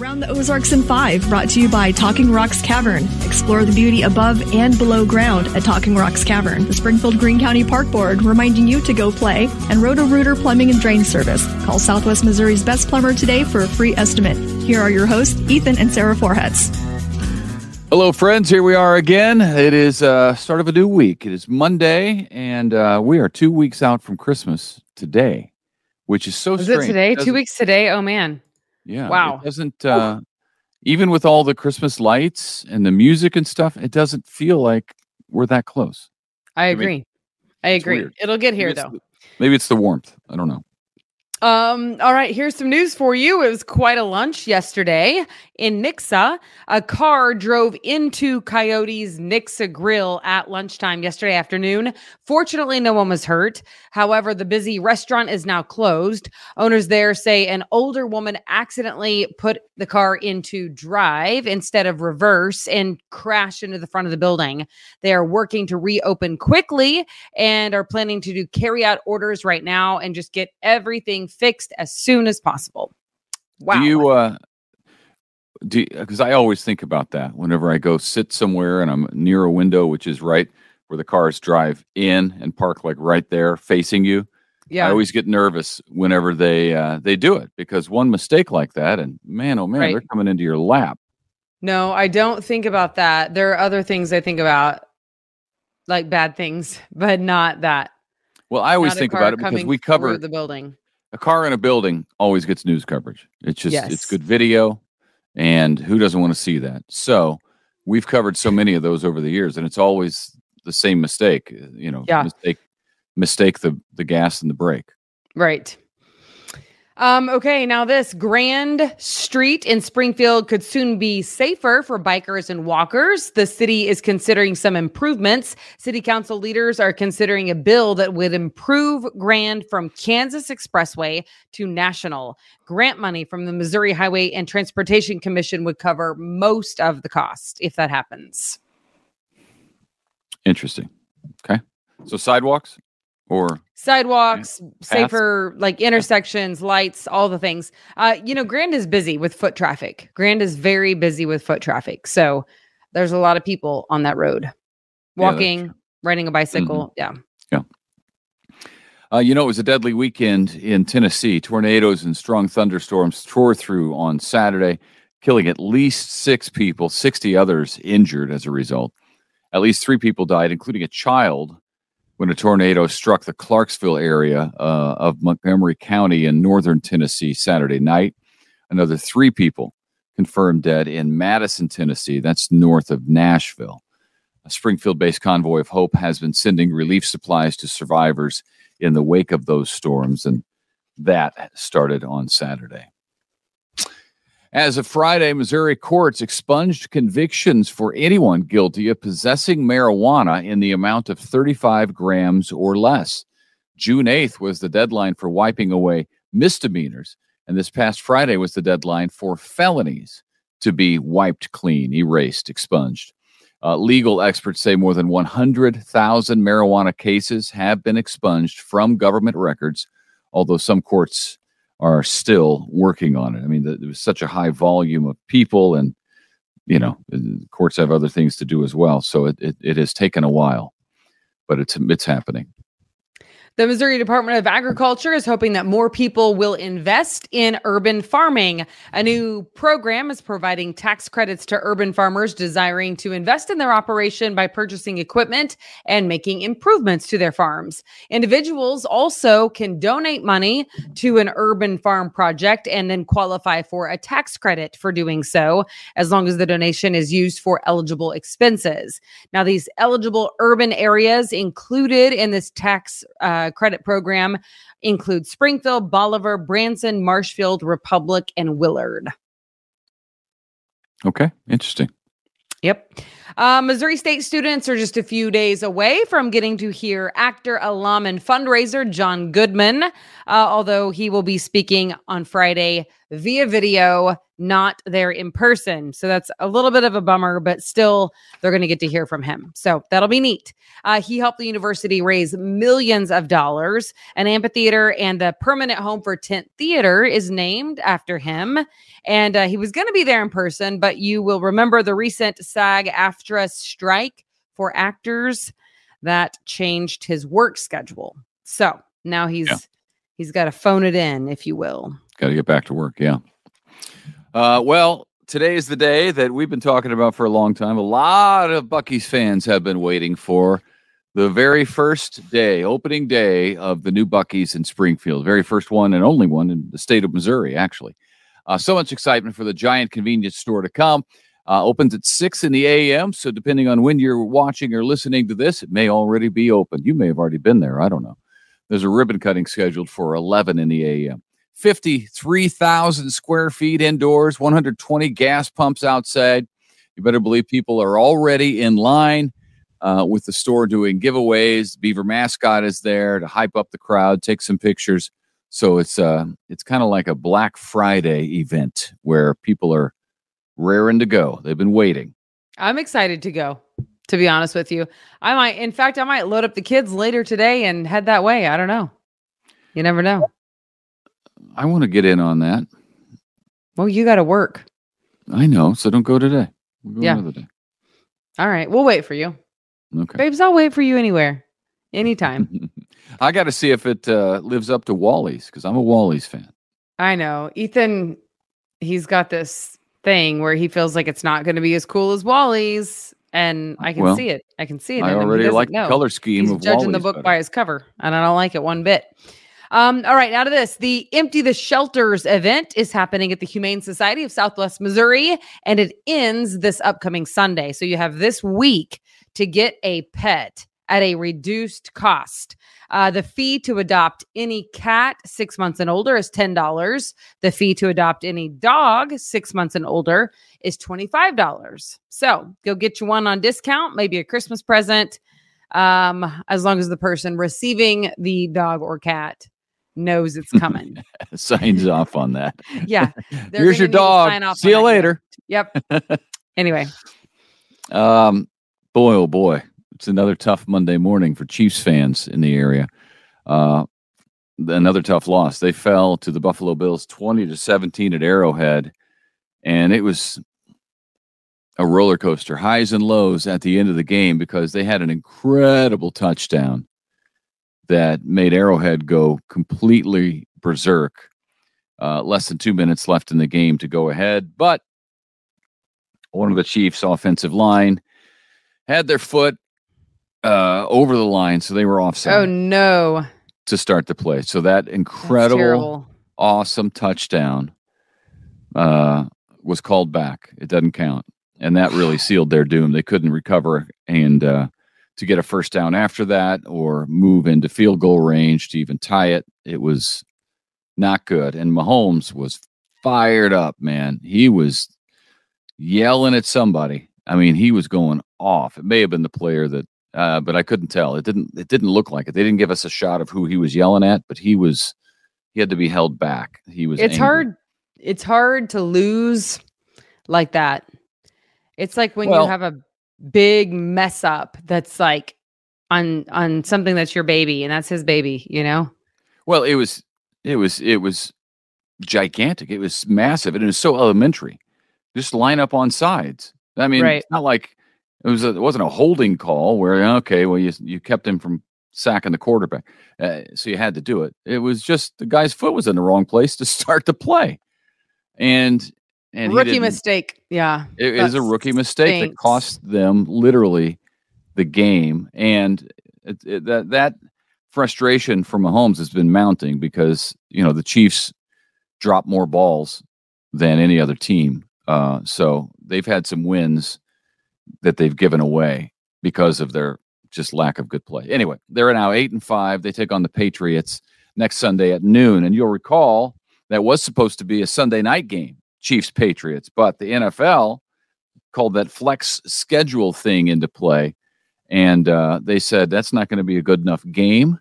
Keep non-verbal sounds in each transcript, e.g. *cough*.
Around the Ozarks in 5, brought to you by Talking Rocks Cavern. Explore the beauty above and below ground at Talking Rocks Cavern. The Springfield Greene County Park Board reminding you to go play. And Roto-Rooter Plumbing and Drain Service. Call Southwest Missouri's best plumber today for a free estimate. Here are your hosts, Ethan and Sarah Forhetz. Hello, friends. Here we are again. It is uh, start of a new week. It is Monday, and uh, we are two weeks out from Christmas today, which is so Is strange. it today? Two Doesn't- weeks today? Oh man. Yeah. Wow. It doesn't uh, even with all the Christmas lights and the music and stuff, it doesn't feel like we're that close. I agree. I it's agree. weird. It'll get here Maybe though. the- maybe it's the warmth. I don't know. Um, all right, here's some news for you. It was quite a lunch yesterday in Nixa. A car drove into Coyote's Nixa Grill at lunchtime yesterday afternoon. Fortunately, no one was hurt. However, the busy restaurant is now closed. Owners there say an older woman accidentally put the car into drive instead of reverse and crashed into the front of the building. They are working to reopen quickly and are planning to do carry out orders right now and just get everything fixed as soon as possible. Wow. Do you uh do because I always think about that whenever I go sit somewhere and I'm near a window which is right where the cars drive in and park like right there facing you. yeah. I always get nervous whenever they uh they do it because one mistake like that and man oh man Right. they're coming into your lap. no, I don't think about that. There are other things I think about, like bad things, *laughs* but not that. Well, I always think about it because we cover the building. A car in a building always gets news coverage. It's just Yes. it's good video and who doesn't want to see that? So, we've covered so many of those over the years and it's always the same mistake, you know, Yeah. mistake mistake the the gas and the brake. Right. Um, okay, now this Grand Street in Springfield could soon be safer for bikers and walkers. The city is considering some improvements. City council leaders are considering a bill that would improve Grand from Kansas Expressway to National. Grant money from the Missouri Highway and Transportation Commission would cover most of the cost if that happens. Interesting. Okay. So sidewalks or sidewalks safer like intersections lights all the things. Uh you know grand is busy with foot traffic. Grand is very busy with foot traffic. So there's a lot of people on that road. Walking riding a bicycle Yeah. yeah. Uh, you know, it was a deadly weekend in Tennessee. Tornadoes and strong thunderstorms tore through on Saturday, killing at least six people, 60 others injured as a result. At least three people died, including a child, when a tornado struck the Clarksville area uh, of Montgomery County in northern Tennessee Saturday night. Another three people confirmed dead in Madison, Tennessee. That's north of Nashville. A Springfield based convoy of hope has been sending relief supplies to survivors in the wake of those storms, and that started on Saturday. As of Friday, Missouri courts expunged convictions for anyone guilty of possessing marijuana in the amount of 35 grams or less. June 8th was the deadline for wiping away misdemeanors, and this past Friday was the deadline for felonies to be wiped clean, erased, expunged. Uh, legal experts say more than 100,000 marijuana cases have been expunged from government records, although some courts are still working on it. I mean, the, there was such a high volume of people, and you know, courts have other things to do as well. So it, it, it has taken a while, but it's it's happening. The Missouri Department of Agriculture is hoping that more people will invest in urban farming. A new program is providing tax credits to urban farmers desiring to invest in their operation by purchasing equipment and making improvements to their farms. Individuals also can donate money to an urban farm project and then qualify for a tax credit for doing so, as long as the donation is used for eligible expenses. Now, these eligible urban areas included in this tax uh, credit program include Springfield, Bolivar, Branson, Marshfield, Republic, and Willard. Okay, interesting. Yep. Uh, Missouri State students are just a few days away from getting to hear actor, alum, and fundraiser John Goodman, uh, although he will be speaking on Friday via video, not there in person. So that's a little bit of a bummer, but still, they're going to get to hear from him. So that'll be neat. Uh, he helped the university raise millions of dollars. An amphitheater and the permanent home for Tent Theater is named after him. And uh, he was going to be there in person, but you will remember the recent SAG AFTRA strike for actors that changed his work schedule. So now he's. Yeah. He's got to phone it in, if you will. Got to get back to work. Yeah. Uh, well, today is the day that we've been talking about for a long time. A lot of Buc-ee's fans have been waiting for the very first day, opening day of the new Buc-ee's in Springfield, very first one and only one in the state of Missouri, actually. Uh, so much excitement for the giant convenience store to come. Uh, opens at 6 in the a.m. So, depending on when you're watching or listening to this, it may already be open. You may have already been there. I don't know. There's a ribbon cutting scheduled for 11 in the a.m. 53,000 square feet indoors, 120 gas pumps outside. You better believe people are already in line uh, with the store doing giveaways. Beaver mascot is there to hype up the crowd, take some pictures. So it's uh it's kind of like a Black Friday event where people are raring to go. They've been waiting. I'm excited to go to be honest with you. I might, in fact, I might load up the kids later today and head that way. I don't know. You never know. I want to get in on that. Well, you got to work. I know. So don't go today. We'll go yeah. Day. All right. We'll wait for you. Okay. Babes, I'll wait for you anywhere, anytime. *laughs* I got to see if it uh, lives up to Wally's because I'm a Wally's fan. I know. Ethan, he's got this thing where he feels like it's not going to be as cool as Wally's and I can well, see it. I can see it. I already like the color scheme. He's of judging Wally's the book better. by his cover, and I don't like it one bit. Um, all right, now to this. The Empty the Shelters event is happening at the Humane Society of Southwest Missouri, and it ends this upcoming Sunday. So you have this week to get a pet at a reduced cost. Uh, the fee to adopt any cat six months and older is $10. The fee to adopt any dog six months and older is $25. So go get you one on discount, maybe a Christmas present, um, as long as the person receiving the dog or cat knows it's coming. *laughs* Signs off on that. yeah. *laughs* Here's your dog. See you later. Yep. *laughs* anyway. Um, boy, oh boy it's another tough Monday morning for Chiefs fans in the area. Uh, another tough loss. They fell to the Buffalo Bills 20 to 17 at Arrowhead, and it was a roller coaster, highs and lows at the end of the game because they had an incredible touchdown that made Arrowhead go completely berserk. Uh, less than two minutes left in the game to go ahead, but one of the Chiefs' offensive line had their foot uh, over the line, so they were offside. Oh no! To start the play, so that incredible, awesome touchdown uh, was called back. It doesn't count, and that really sealed their doom. They couldn't recover and uh, to get a first down after that, or move into field goal range to even tie it. It was not good, and Mahomes was fired up. Man, he was yelling at somebody. I mean, he was going off. It may have been the player that uh, but I couldn't tell. It didn't. It didn't look like it. They didn't give us a shot of who he was yelling at, but he was. He had to be held back. He was. It's angry. hard. It's hard to lose like that. It's like when well, you have a big mess up that's like on on something that's your baby and that's his baby. You know. Well, it was. It was. It was gigantic. It was massive, and it was so elementary. Just line up on sides. I mean, right. it's not like it was a, it wasn't a holding call where okay, well you you kept him from sacking the quarterback, uh, so you had to do it. It was just the guy's foot was in the wrong place to *laughs* start the play, and and rookie mistake. Yeah, it is a rookie mistake stinks. that cost them literally the game, and it, it, that that frustration from Mahomes has been mounting because you know the Chiefs drop more balls than any other team, uh, so they've had some wins that they've given away because of their just lack of good play. Anyway, they're now eight and five. They take on the Patriots next Sunday at noon. And you'll recall that was supposed to be a Sunday night game, Chiefs Patriots, but the NFL called that flex schedule thing into play. And uh, they said that's not going to be a good enough game,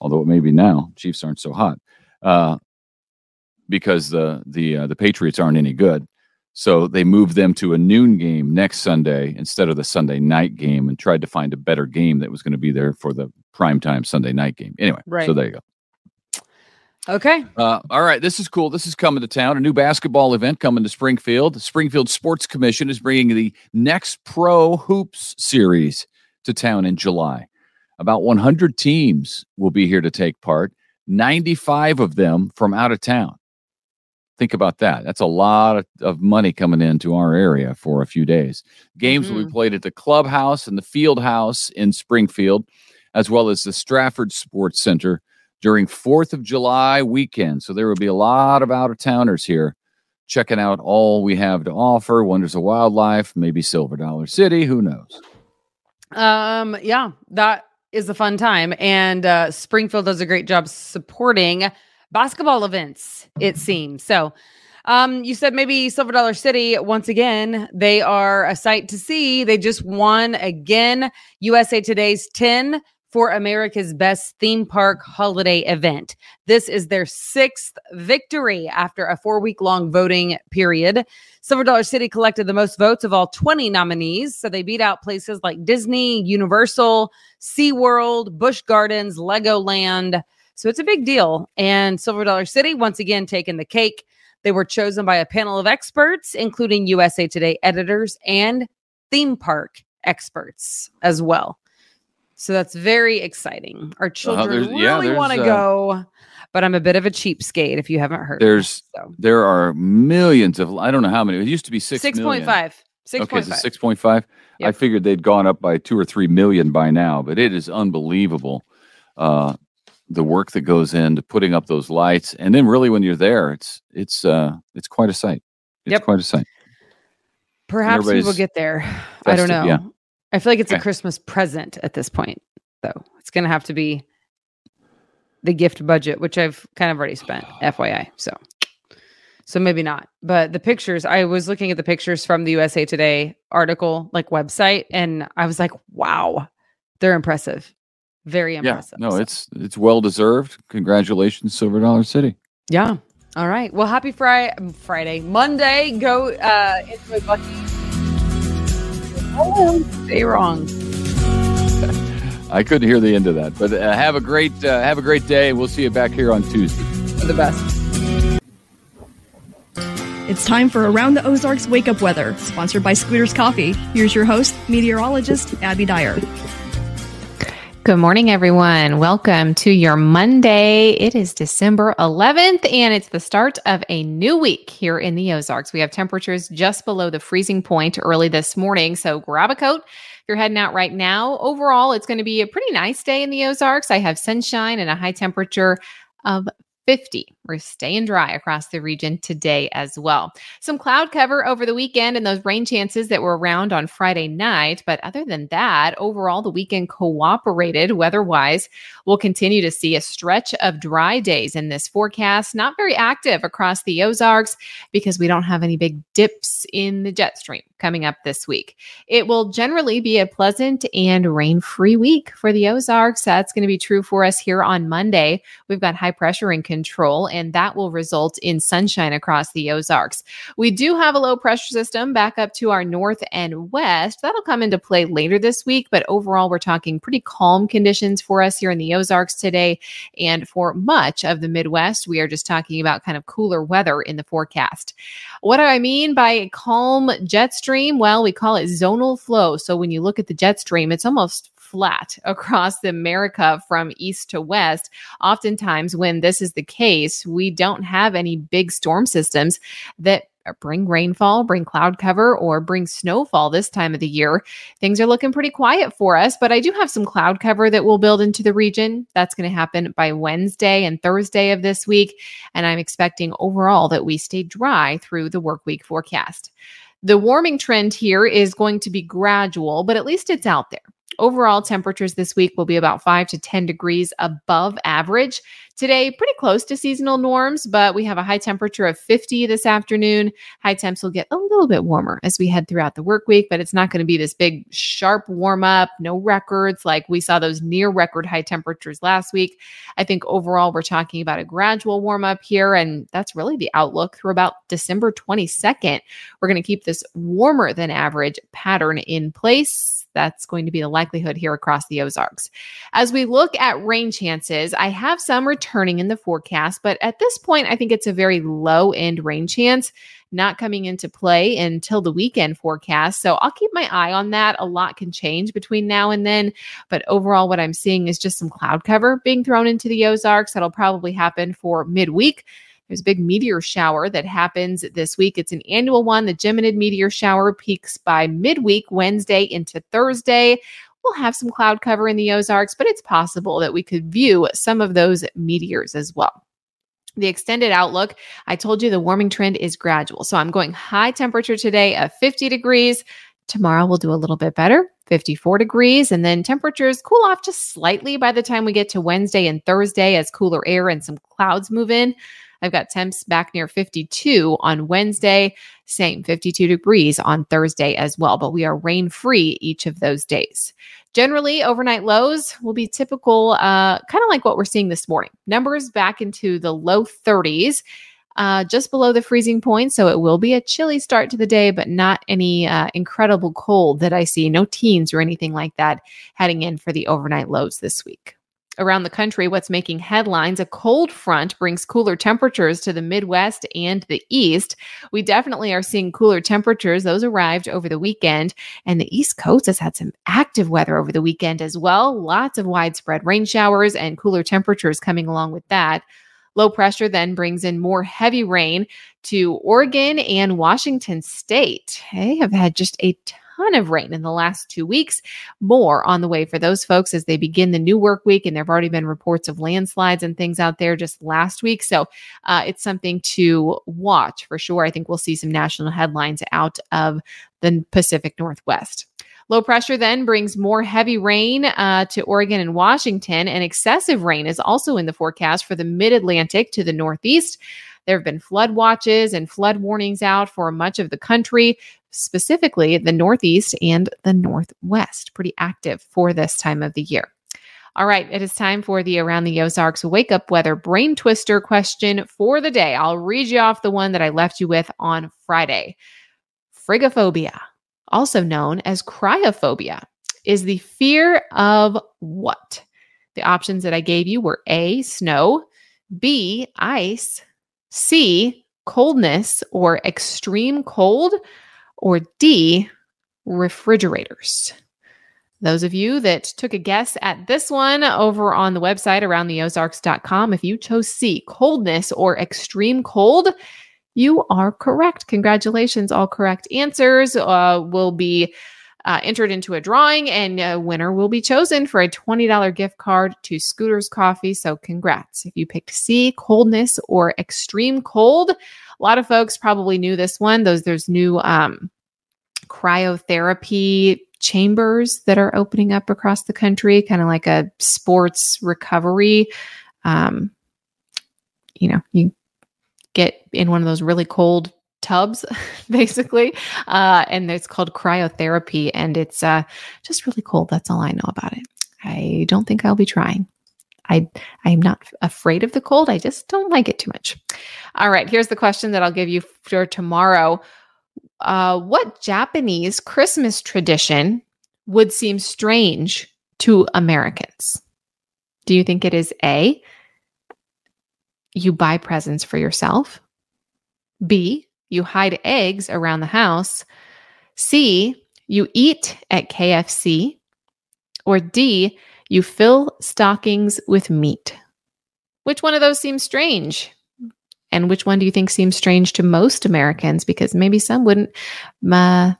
although it may be now. Chiefs aren't so hot. Uh, because the the uh, the Patriots aren't any good. So they moved them to a noon game next Sunday instead of the Sunday night game, and tried to find a better game that was going to be there for the primetime Sunday night game. Anyway, Right. so there you go. Okay. Uh, all right, this is cool. This is coming to town. A new basketball event coming to Springfield. The Springfield Sports Commission is bringing the next Pro Hoops series to town in July. About 100 teams will be here to take part. 95 of them from out of town. Think about that. That's a lot of, of money coming into our area for a few days. Games will be played at the clubhouse and the field house in Springfield, as well as the Stratford Sports Center during 4th of July weekend. So there will be a lot of out of towners here checking out all we have to offer Wonders of Wildlife, maybe Silver Dollar City, who knows? Um, yeah, that is a fun time. And uh, Springfield does a great job supporting basketball events, it seems. So, um, you said maybe Silver Dollar City, once again, they are a sight to see. They just won again USA Today's 10 for America's Best Theme Park Holiday Event. This is their sixth victory after a four week long voting period. Silver Dollar City collected the most votes of all 20 nominees. So they beat out places like Disney, Universal, SeaWorld, Busch Gardens, Legoland. So it's a big deal. And Silver Dollar City, once again, taking the cake. They were chosen by a panel of experts, including USA Today editors and theme park experts as well. So that's very exciting. Our children there's- yeah, really there's, want to uh, go, but I'm a bit of a cheapskate if you haven't heard. There's so there are millions of I don't know how many. It used to be six six point five. Six okay, point so five. six point five. I figured they'd gone up by two or three million by now, but it is unbelievable. Uh, the work that goes into putting up those lights, and then really when you're there, it's it's uh it's quite a sight. It's Yep. quite a sight. Perhaps we will get there. *sighs* I don't know. yeah. I feel like it's a Christmas present at this point, though. It's going to have to be the gift budget, which I've kind of already spent, *sighs* FYI. So, so maybe not. But the pictures, I was looking at the pictures from the USA Today article, like website, and I was like, wow, they're impressive. Very impressive. Yeah, no, So, it's it's well deserved. Congratulations, Silver Dollar City. yeah. All right. Well, happy Friday, Friday, Monday. Go uh, enjoy Bucky. Oh, say wrong. *laughs* I couldn't hear the end of that, but uh, have a great uh, have a great day. We'll see you back here on Tuesday. For the best. It's time for Around the Ozarks Wake Up Weather, sponsored by Scooter's Coffee. Here's your host, meteorologist Abby Dyer. Good morning, everyone. Welcome to your Monday. It is December 11th, and it's the start of a new week here in the Ozarks. We have temperatures just below the freezing point early this morning, so grab a coat. If you're heading out right now, overall, it's going to be a pretty nice day in the Ozarks. I have sunshine and a high temperature of 50. We're staying dry across the region today as well. Some cloud cover over the weekend and those rain chances that were around on Friday night. But other than that, overall, the weekend cooperated weather wise. We'll continue to see a stretch of dry days in this forecast, not very active across the Ozarks because we don't have any big dips in the jet stream coming up this week. It will generally be a pleasant and rain free week for the Ozarks. That's going to be true for us here on Monday. We've got high pressure in control, and that will result in sunshine across the Ozarks. We do have a low pressure system back up to our north and west. That'll come into play later this week, but overall, we're talking pretty calm conditions for us here in the Ozarks today. And for much of the Midwest, we are just talking about kind of cooler weather in the forecast. What do I mean by calm jet stream? Well, we call it zonal flow. So when you look at the jet stream, it's almost flat *laughs* across America from east to west. Oftentimes, when this is the case, we don't have any big storm systems that bring rainfall, bring cloud cover, or bring snowfall this time of the year. Things are looking pretty quiet for us, but I do have some cloud cover that will build into the region. That's going to happen by Wednesday and Thursday of this week. And I'm expecting overall that we stay dry through the work week forecast. The warming trend here is going to be gradual, but at least it's out there. Overall, temperatures this week will be about 5 to 10 degrees above average. Today, pretty close to seasonal norms, but we have a high temperature of 50 this afternoon. High temps will get a little bit warmer as we head throughout the work week, but it's not going to be this big, sharp warm up, no records like we saw those near record high temperatures last week. I think overall, we're talking about a gradual warm up here, and that's really the outlook through about December 22nd. We're going to keep this warmer than average pattern in place that's going to be the likelihood here across the Ozarks. As we look at rain chances, I have some returning in the forecast, but at this point, I think it's a very low end rain chance not coming into play until the weekend forecast. So I'll keep my eye on that. A lot can change between now and then. But overall, what I'm seeing is just some cloud cover being thrown into the Ozarks. That'll probably happen for midweek. There's a big meteor shower that happens this week. It's an annual one. The Geminid meteor shower peaks by midweek, Wednesday into Thursday. We'll have some cloud cover in the Ozarks, but it's possible that we could view some of those meteors as well. The extended outlook, I told you the warming trend is gradual. So I'm going high temperature today of 50 degrees. Tomorrow we'll do a little bit better, 54 degrees, and then temperatures cool off just slightly by the time we get to Wednesday and Thursday as cooler air and some clouds move in. I've got temps back near 52 on Wednesday, same 52 degrees on Thursday as well, but we are rain free each of those days. Generally, overnight lows will be typical, uh, kind of like what we're seeing this morning. Numbers back into the low 30s. Uh, just below the freezing point. So it will be a chilly start to the day, but not any uh, incredible cold that I see. No teens or anything like that heading in for the overnight lows this week around the country, what's making headlines, a cold front brings cooler temperatures to the Midwest and the East. We definitely are seeing cooler temperatures. Those arrived over the weekend, and the East Coast has had some active weather over the weekend as well. Lots of widespread rain showers and cooler temperatures coming along with that. Low pressure then brings in more heavy rain to Oregon and Washington state. They have had just a ton of rain in the last two weeks. More on the way for those folks as they begin the new work week. And there have already been reports of landslides and things out there just last week. So uh, it's something to watch for sure. I think we'll see some national headlines out of the Pacific Northwest. Low pressure then brings more heavy rain uh, to Oregon and Washington, and excessive rain is also in the forecast for the mid Atlantic to the Northeast. There have been flood watches and flood warnings out for much of the country specifically the Northeast and the Northwest. Pretty active for this time of the year. All right, it is time for the Around the Ozarks Wake Up Weather Brain Twister question for the day. I'll read you off the one that I left you with on Friday. Frigophobia, also known as cryophobia, is the fear of what? The options that I gave you were A, snow, B, ice, C, coldness or extreme cold, or D, refrigerators. Those of you that took a guess at this one over on the website aroundtheozarks.com, if you chose C, coldness or extreme cold, you are correct. Congratulations. All correct answers uh, will be uh, entered into a drawing, and a winner will be chosen for a $20 gift card to Scooter's Coffee. So, congrats. If you picked C, coldness or extreme cold, a lot of folks probably knew this one. Those there's new um, cryotherapy chambers that are opening up across the country, kind of like a sports recovery. Um, you know, you get in one of those really cold tubs, *laughs* basically, uh, and it's called cryotherapy, and it's uh, just really cold. That's all I know about it. I don't think I'll be trying. I I'm not afraid of the cold. I just don't like it too much. All right, here's the question that I'll give you for tomorrow. Uh, what Japanese Christmas tradition would seem strange to Americans? Do you think it is A, you buy presents for yourself? B, you hide eggs around the house? C, you eat at KFC? Or D, you fill stockings with meat? Which one of those seems strange? And which one do you think seems strange to most Americans? Because maybe some wouldn't uh,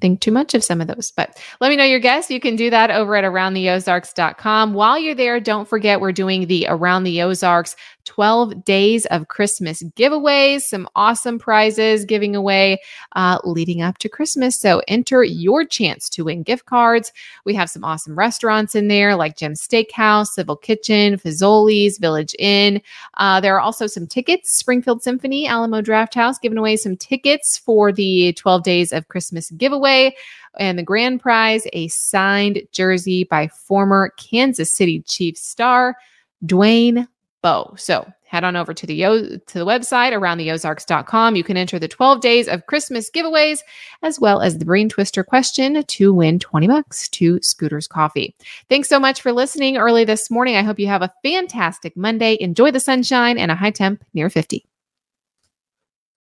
think too much of some of those. But let me know your guess. You can do that over at aroundtheozarks.com. While you're there, don't forget we're doing the Around the Ozarks 12 days of Christmas giveaways, some awesome prizes giving away uh, leading up to Christmas. So enter your chance to win gift cards. We have some awesome restaurants in there like Jim's Steakhouse, Civil Kitchen, Fazoli's, Village Inn. Uh, there are also some tickets, Springfield Symphony, Alamo Draft House, giving away some tickets for the 12 days of Christmas giveaway. And the grand prize, a signed jersey by former Kansas City Chiefs star Dwayne Bowe. So head on over to the to the website aroundtheozarks.com. You can enter the 12 days of Christmas giveaways as well as the brain twister question to win 20 bucks to Scooter's Coffee. Thanks so much for listening early this morning. I hope you have a fantastic Monday. Enjoy the sunshine and a high temp near 50.